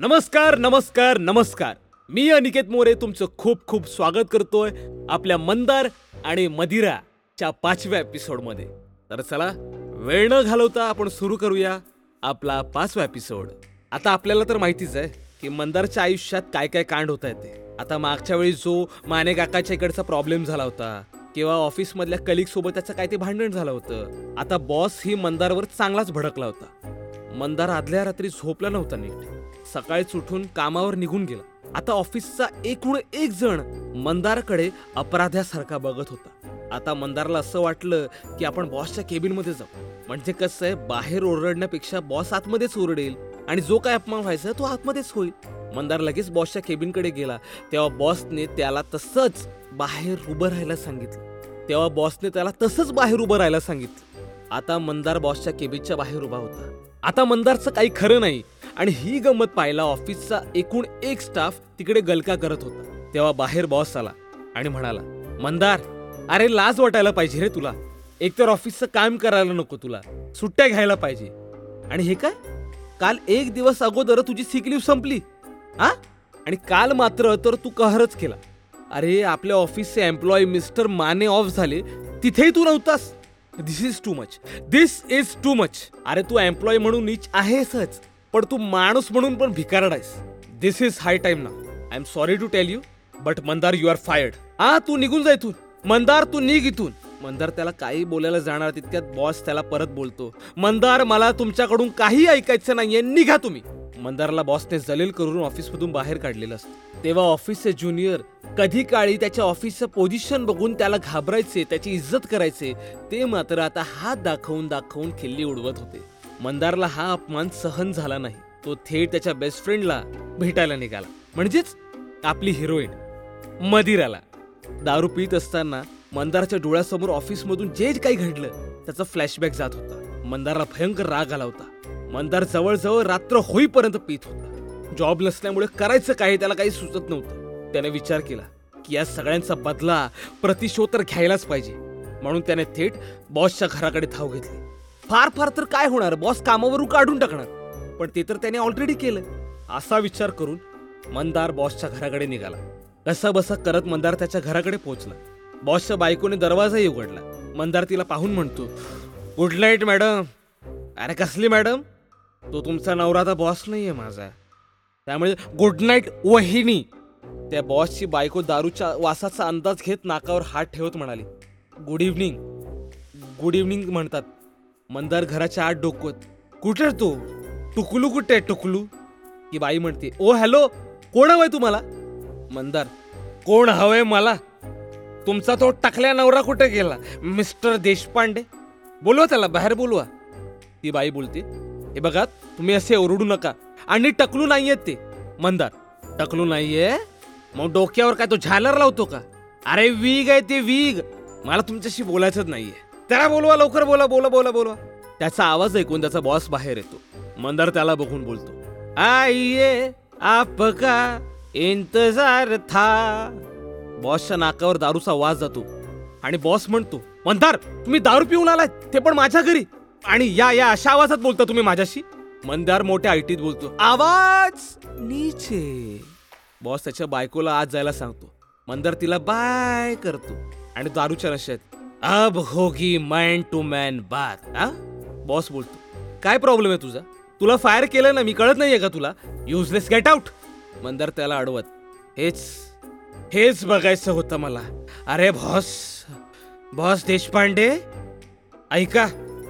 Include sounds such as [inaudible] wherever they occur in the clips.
नमस्कार नमस्कार नमस्कार. मी अनिकेत मोरे तुमचं खूप खूप स्वागत करतोय आपल्या मंदार आणि मदिराच्या पाचव्या एपिसोडमध्ये. तर चला वेळ न घालवता आपण सुरू करूया आपला पाचवा एपिसोड. आता आपल्याला तर माहितीच आहे की मंदारच्या आयुष्यात काय काय कांड होत आहे ते. आता मागच्या वेळी जो माने काकाच्या इकडचा प्रॉब्लेम झाला होता किंवा ऑफिसमधल्या कलिग सोबत त्याचं काय ते भांडण झालं होतं आता बॉस ही मंदारवर चांगलाच भडकला होता. मंदार आदल्या रात्री झोपला नव्हता नीट. सकाळीच उठून कामावर निघून गेला. आता ऑफिसचा एकूण एक जण मंदारकडे अपराध्यासारखा बघत होता. आता मंदारला असं वाटलं की आपण बॉसच्या केबिनमध्ये जाऊ. म्हणजे कसं आहे बाहेर ओरडण्यापेक्षा बॉस आतमध्येच ओरडेल आणि जो काय अपमान व्हायचा तो आतमध्येच होईल. मंदार लगेच बॉसच्या केबिनकडे गेला. तेव्हा बॉसने त्याला तसंच बाहेर उभं राहायला सांगितलं. तेव्हा बॉसने त्याला तसंच बाहेर उभं राहायला सांगितलं. आता मंदार बॉसच्या केबिनच्या बाहेर उभा होता. आता मंदारचं काही खरं नाही. आणि ही गंमत पाहायला ऑफिसचा एकूण एक स्टाफ तिकडे गलका करत होता. तेव्हा बाहेर बॉस आला आणि म्हणाला मंदार अरे लाज वाटायला पाहिजे रे तुला. एकतर ऑफिसचं काम करायला नको तुला. सुट्ट्या घ्यायला पाहिजे. आणि हे काय? काल एक दिवस अगोदर तुझी सिक संपली. हा आणि काल मात्र तर तू कहरच केला. अरे आपल्या ऑफिसचे एम्प्लॉई मिस्टर माने ऑफ झाले. तिथेही तू नव्हतास. This is too much this is too much अरे तू एम्प्लॉई म्हणून नीच आहेसच. पण तू माणूस म्हणून पण भिकारड आहेस. दिस इज हाय टाइम ना I am sorry to tell you but Mandar you are fired हा तू निघून जा इथून. मंदार तू निघ इथून. मंदार त्याला काही बोलायला जाणार तितक्यात बॉस त्याला परत बोलतो. मंदार मला तुमच्याकडून काही ऐकायचं नाहीये निघा तुम्ही. मंदारला बॉसने जलील करून ऑफिसमधून बाहेर काढलेलं असतं. तेव्हा ऑफिसचे ज्युनियर कधी काळी त्याच्या ऑफिसचं पोझिशन बघून त्याला घाबरायचे त्याची इज्जत करायचे ते मात्र आता हात दाखवून दाखवून खिल्ली उडवत होते. मंदारला हा अपमान सहन झाला नाही. तो थेट त्याच्या बेस्ट फ्रेंडला भेटायला निघाला. म्हणजेच आपली हिरोईन मदिराला. दारू पित असताना मंदारच्या डोळ्यासमोर ऑफिसमधून जे काही घडलं त्याचा फ्लॅशबॅक जात होता. मंदारला भयंकर राग आला होता. मंदार जवळजवळ रात्र होईपर्यंत पित होता. जॉब नसल्यामुळे करायचं काय त्याला काही सुचत नव्हतं. त्याने विचार केला की या सगळ्यांचा बदला प्रतिशोध तर घ्यायलाच पाहिजे. म्हणून त्याने थेट बॉसच्या घराकडे धाव घेतली. फार फार तर काय होणार? बॉस कामावरून काढून टाकणार. पण ते तर त्याने ऑलरेडी केलं. असा विचार करून मंदार बॉसच्या घराकडे निघाला. कसा बसा करत मंदार त्याच्या घराकडे पोहोचला. बॉसच्या बायकोने दरवाजाही उघडला. मंदार तिला पाहून म्हणतो गुड नाईट मॅडम. अरे कसली मॅडम? तो तुमचा नवरा बॉस बॉस आहे माझा. त्यामुळे गुड नाईट वहिनी. त्या बॉसची बायको दारूच्या वासाचा अंदाज घेत नाकावर हात ठेवत म्हणाली गुड इव्हनिंग. गुड इव्हनिंग म्हणतात. मंदार घराच्या आत डोकवत कुठे तू? टुकलू कुठे आहे, टुकलू? की बाई म्हणते ओ हॅलो कोण हवंय तुम्हाला? मंदार कोण हवंय मला? तुमचा तो टाकल्या नवरा कुठे गेला? मिस्टर देशपांडे? बोलवा त्याला बाहेर बोलवा. ती बाई बोलते हे बघा तुम्ही असे ओरडू नका. आणि टकलू नाहीयेत ते. मंदार टकलू नाहीये? मग डोक्यावर काय तो झालर लावतो का? अरे वीग आहे ते वीग. मला तुमच्याशी बोलायचंच नाहीये. त्याला बोलवा लवकर बोला बोला बोला बोला. त्याचा आवाज ऐकून त्याचा बॉस बाहेर येतो. मंदार त्याला बघून बोलतो आइये आपका इंतजार था. बॉसच्या नाकावर दारूचा वास जातो आणि बॉस म्हणतो मंदार तुम्ही दारू पिऊन आलाय ते पण माझ्या घरी. आणि या या अशा आवाजात बोलता तुम्ही माझ्याशी? मंदार मोठ्या आयटीत बोलतो आवाज नीचे. बॉस त्याच्या बायकोला आज जायला सांगतो. मंदार तिला बाय करतो आणि दारूच्या नशेत अब होगी मॅन टू मॅन बात हा? बॉस बोलतो. काय प्रॉब्लेम आहे तुझा? तुला फायर केलं ना मी कळत नाहीये का तुला? युजलेस गेट आउट मंदर त्याला अडवत. हेच हेच बघायचं होतं मला. अरे बॉस बॉस देशपांडे ऐका.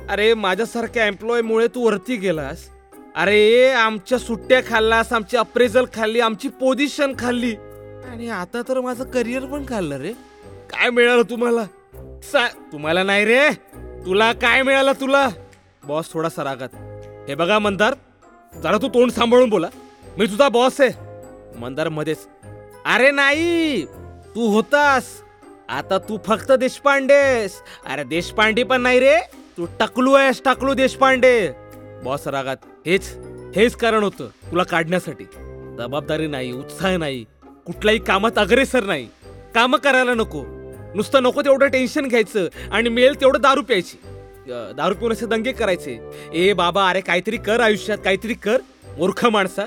अरे माझ्यासारख्या एम्प्लॉयमुळे तू वरती गेलास. अरे आमच्या सुट्ट्या खाल्लास आमची अप्रेझल खाल्ली आमची पोझिशन खाल्ली. आणि आता तर माझं करिअर पण खाल्लं रे. काय मिळालं तुम्हाला? सा तुम्हाला नाही रे. तुला काय मिळालं तुला? बॉस थोडासा रागात. हे बघा मंदार. जरा तू तोंड सांभाळून बोला. मी तुझा बॉस आहे. मंदार मध्येच. अरे नाही तू होतास. आता तू फक्त देशपांडेस. अरे देशपांडे पण नाही रे. तू टकलू आहेस टकलू देशपांडे. बॉस रागात. हेच हेच कारण होतं तुला काढण्यासाठी. जबाबदारी नाही उत्साह नाही. कुठल्याही कामात अग्रेसर नाही. कामं करायला नको. नुसतं नको तेवढं टेन्शन घ्यायचं आणि मिळेल तेवढं दारू प्यायची. अं, दारू पिऊन असे दंगे करायचे. ए बाबा अरे काहीतरी कर आयुष्यात काहीतरी कर. मूर्ख माणसा.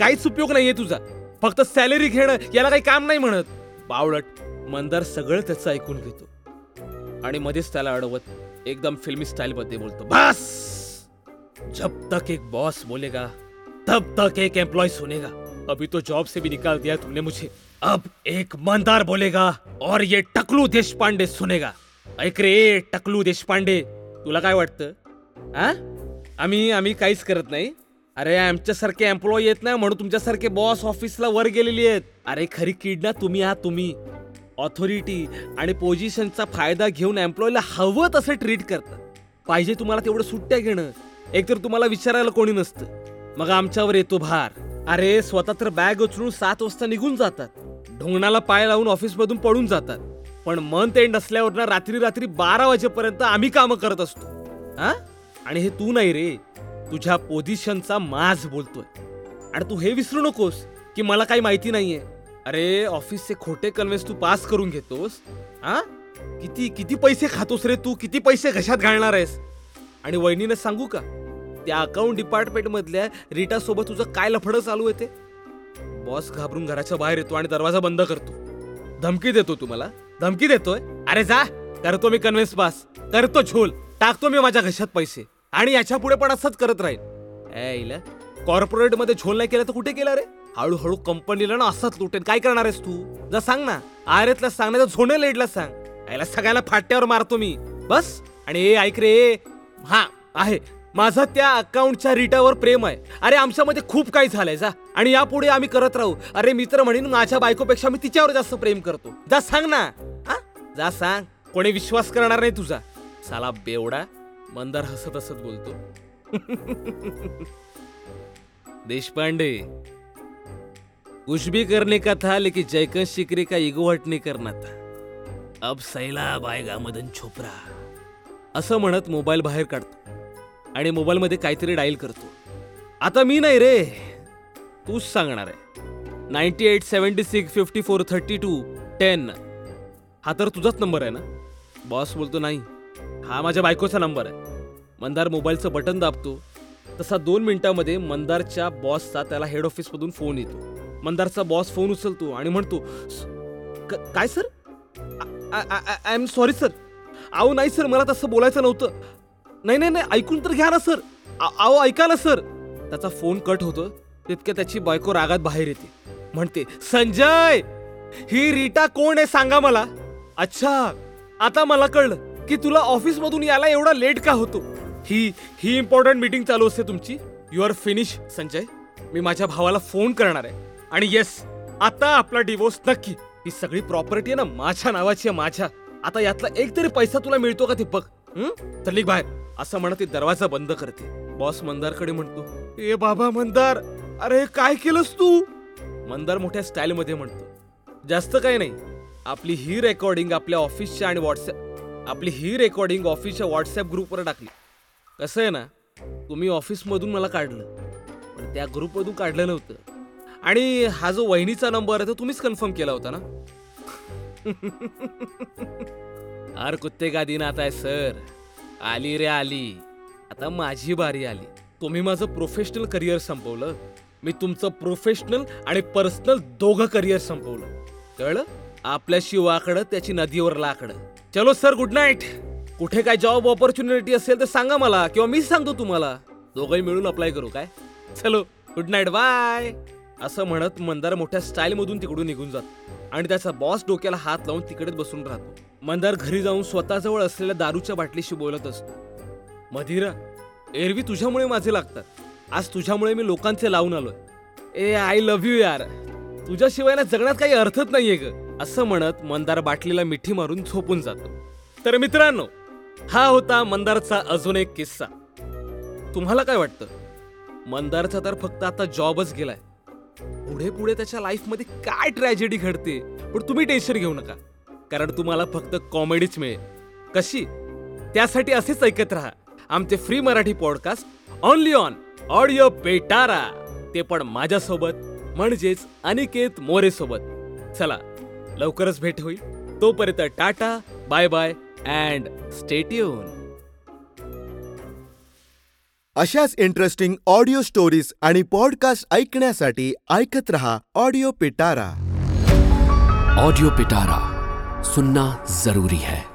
काहीच उपयोग नाहीये तुझा. फक्त सॅलरी घेणं याला काही काम नाही म्हणत. बावळट मंदार सगळं त्याचं ऐकून घेतो. आणि मध्येच त्याला अडवत एकदम फिल्मी स्टाईल मध्ये बोलतो बस! जब तक एक बॉस बोलेगा तब तक एक एम्प्लॉय सुनेगा. अभी तो जॉब से भी निकाल दिया तुमने मुझे. अब एक मंदार बोलेगा और ये टकलू देशपांडे सुनेगा। ऐक रे टकलू देशपांडे तुला काय वाटतं? आ? आम्ही आम्ही काहीच करत नाही. अरे आमच्यासारखे एम्प्लॉय येत नाही म्हणून तुमच्यासारखे बॉस ऑफिसला वर गेलेली आहेत. अरे खरी किड ना तुम्ही आहात तुम्ही. ऑथॉरिटी आणि पोझिशनचा फायदा घेऊन एम्प्लॉयला हवं तसं ट्रीट करतात पाहिजे तुम्हाला तेवढं सुट्ट्या घेणं. एकतर तुम्हाला विचारायला कोणी नसतं. मग आमच्यावर येतो भार. अरे स्वतः तर बॅग उचलून सात वाजता निघून जातात. ढोंगणाला पाय लावून ऑफिसमधून पडून जातात. पण मन एंड असल्यावर ना रात्री रात्री बारा वाजेपर्यंत आम्ही कामं करत असतो. हा आणि हे तू नाही रे. तुझ्या पोझिशनचा माज बोलतोय. आणि तू हे विसरू नकोस की मला काही माहिती नाहीये. अरे ऑफिसचे खोटे कन्व्हेन्स तू पास करून घेतोस. हा किती किती पैसे खातोस रे तू? किती पैसे घशात घालणार आहेस? आणि वहिनीनं सांगू का? त्या अकाउंट डिपार्टमेंटमधल्या रिटासोबत तुझं काय लफडं चालू आहे ते? बॉस घाबरून घराच्या बाहेर येतो आणि दरवाजा बंद करतो. धमकी देतो तुम्हाला धमकी देतोय? अरे जा. करतो मी कन्व्हिन्स पास करतो झोल. टाकतो मी माझ्या घशात पैसे. आणि याच्यापुढे पण असंच करत राहील. कॉर्पोरेटमध्ये झोल नाही केला तर कुठे केला रे? हळूहळू कंपनीला ना असंच लुटेन. काय करणार आहेस तू? जा सांग ना. आरेतला सांग नाही तर झोने लेडला सांग. याला सगळ्याला फाट्यावर मारतो मी. बस. आणि ए ऐक रे. हा आहे. माझं त्या अकाउंटच्या रिटावर प्रेम आहे. अरे आमच्यामध्ये खूप काही झालंय. जा. आणि यापुढे आम्ही करत राहू. अरे मित्र म्हणून माझ्या बायकोपेक्षा मी तिच्यावर जास्त प्रेम करतो. जा सांग ना. हा? जा सांग. कोणी विश्वास करणार नाही तुझा. साला बेवडा मंदार हसत हसत बोलतो. [laughs] देशपांडे कुछ भी करने का था लेकिन जयकन शिकरे का ईगो हटने करना था अब सैलाब आएगा मदन छोपरा. असं म्हणत मोबाईल बाहेर काढतो. आणि मोबाईलमध्ये काहीतरी डायल करतो. आता मी नाही रे. तूच सांगणार आहे. Ninety eight seventy six fifty four thirty two ten. हा तर तुझाच नंबर आहे ना? बॉस बोलतो नाही हा माझ्या बायकोचा नंबर आहे. मंदार मोबाईलचं बटन दाबतो. तसा दोन मिनिटांमध्ये मंदारच्या बॉसचा त्याला हेड ऑफिसमधून फोन येतो. मंदारचा बॉस फोन उचलतो आणि म्हणतो क- काय sir? I am sorry sir. अहो नाही सर मला तसं बोलायचं नव्हतं. नाही नाही नाही ऐकून तर घ्या ना सर. आहो अहो ऐका ना सर. त्याचा फोन कट होतो. तितक्या त्याची बायको रागात बाहेर येते. म्हणते संजय ही रीटा कोण आहे सांगा मला? अच्छा आता मला कळलं की तुला ऑफिस मधून यायला एवढा लेट का होतो? ही ही इम्पॉर्टंट मीटिंग चालू असते तुमची. You are finish Sanjay. मी माझ्या भावाला फोन करणार आहे. आणि येस आता आपला डिवोर्स नक्की. ही सगळी प्रॉपर्टी आहे ना माझ्या नावाची आहे माझ्या. आता यातला एक तरी पैसा तुला मिळतो का ते बघ. हं? तर निघ बाहेर. असं म्हणत ती दरवाजा बंद करते. बॉस मंदारकडे म्हणतो ए बाबा मंदार अरे काय केलंस तू? मंदार मोठ्या स्टाईल मध्ये म्हणतो. जास्त काही नाही. आपली ही रेकॉर्डिंग आपल्या ऑफिसच्या आणि व्हॉट्सअप आपली ही रेकॉर्डिंग ऑफिसच्या व्हॉट्सअप ग्रुपवर टाकली. कसं आहे ना तुम्ही ऑफिसमधून मला काढलं पण त्या ग्रुपमधून काढलं नव्हतं. आणि हा जो वहिनीचा नंबर आहे तो तुम्हीच कन्फर्म केला होता ना? [laughs] हर कुत्ते का दिन आता आहे सर? आली रे आली. आता माझी बारी आली. तुम्ही माझं प्रोफेशनल करिअर संपवलं. मी तुमचं प्रोफेशनल आणि पर्सनल दोघं करिअर संपवलं. कळलं? आपल्याशी वाकडं त्याची नदीवर लाकडं. चलो सर गुड नाईट कुठे काय जॉब ऑपॉर्च्युनिटी असेल तर सांगा मला किंवा मी सांगतो तुम्हाला. दोघंही मिळून अप्लाय करू काय? चलो गुड नाईट बाय असं म्हणत मंदार मोठ्या स्टाईलमधून तिकडून निघून जातो. आणि त्याचा बॉस डोक्याला हात लावून तिकडेच बसून राहतो. मंदार घरी जाऊन स्वतःजवळ असलेल्या दारूच्या बाटलीशी बोलत असतो. मधिरा एरवी तुझ्यामुळे माझे लागतात. आज तुझ्यामुळे मी लोकांचे लावून आलोय. ए आय लव्ह यू यार. तुझ्याशिवाय ना जगण्यात काही अर्थच नाहीये ग. असं म्हणत मंदार बाटलीला मिठी मारून झोपून जातो. तर मित्रांनो हा होता मंदारचा अजून एक किस्सा. तुम्हाला काय वाटतं? मंदारचा तर फक्त आता जॉबच गेलाय. पुढे पुढे त्याच्या लाईफमध्ये काय ट्रॅजेडी घडते पण तुम्ही टेन्शन घेऊ नका. कारण तुम्हाला फक्त कॉमेडीच मिळेल. कशी? त्यासाठी असेच ऐकत राहा. आमचे free Marathi podcast only on audio Petara. ते पण माझ्यासोबत म्हणजेच अनिकेत मोरे सोबत चला लवकरच भेट होईल. तोपर्यंत tata bye bye and stay tuned अशाच इंटरेस्टिंग ऑडिओ स्टोरीज आणि पॉडकास्ट ऐकण्यासाठी ऐकत रहा ऑडिओ पिटारा. ऑडियो पिटारा सुनना जरूरी है।